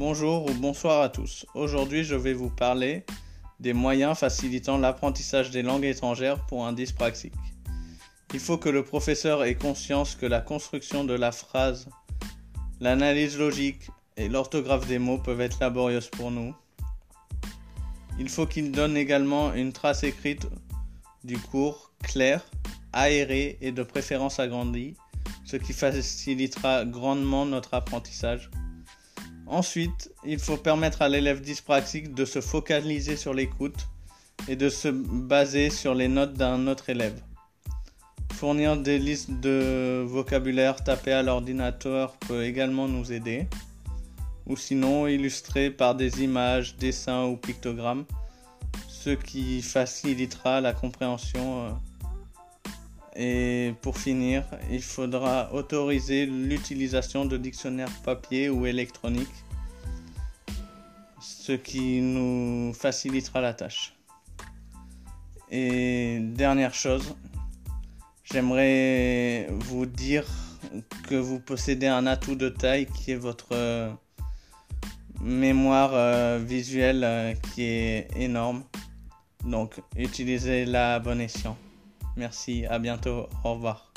Bonjour ou bonsoir à tous. Aujourd'hui, je vais vous parler des moyens facilitant l'apprentissage des langues étrangères pour un dyspraxique. Il faut que le professeur ait conscience que la construction de la phrase, l'analyse logique et l'orthographe des mots peuvent être laborieuses pour nous. Il faut qu'il donne également une trace écrite du cours claire, aérée et de préférence agrandie ce qui facilitera grandement notre apprentissage. Ensuite, il faut permettre à l'élève dyspraxique de se focaliser sur l'écoute et de se baser sur les notes d'un autre élève. Fournir des listes de vocabulaire tapées à l'ordinateur peut également nous aider, ou sinon illustrer par des images, dessins ou pictogrammes, ce qui facilitera la compréhension euh, et pour finir, il faudra autoriser l'utilisation de dictionnaires papier ou électroniques, ce qui nous facilitera la tâche. Et dernière chose, j'aimerais vous dire que vous possédez un atout de taille qui est votre euh, mémoire euh, visuelle euh, qui est énorme. Donc utilisez-la à bon escient. Merci, à bientôt, au revoir.